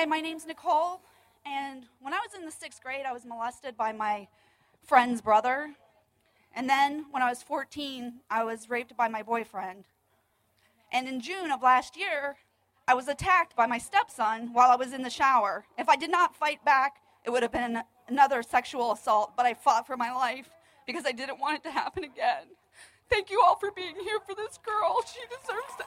Hi, my name's Nicole, and when I was in the sixth grade, I was molested by my friend's brother. And then when I was 14, I was raped by my boyfriend. And in June of last year, I was attacked by my stepson while I was in the shower. If I did not fight back, it would have been another sexual assault, but I fought for my life because I didn't want it to happen again. Thank you all for being here for this girl. She deserves to.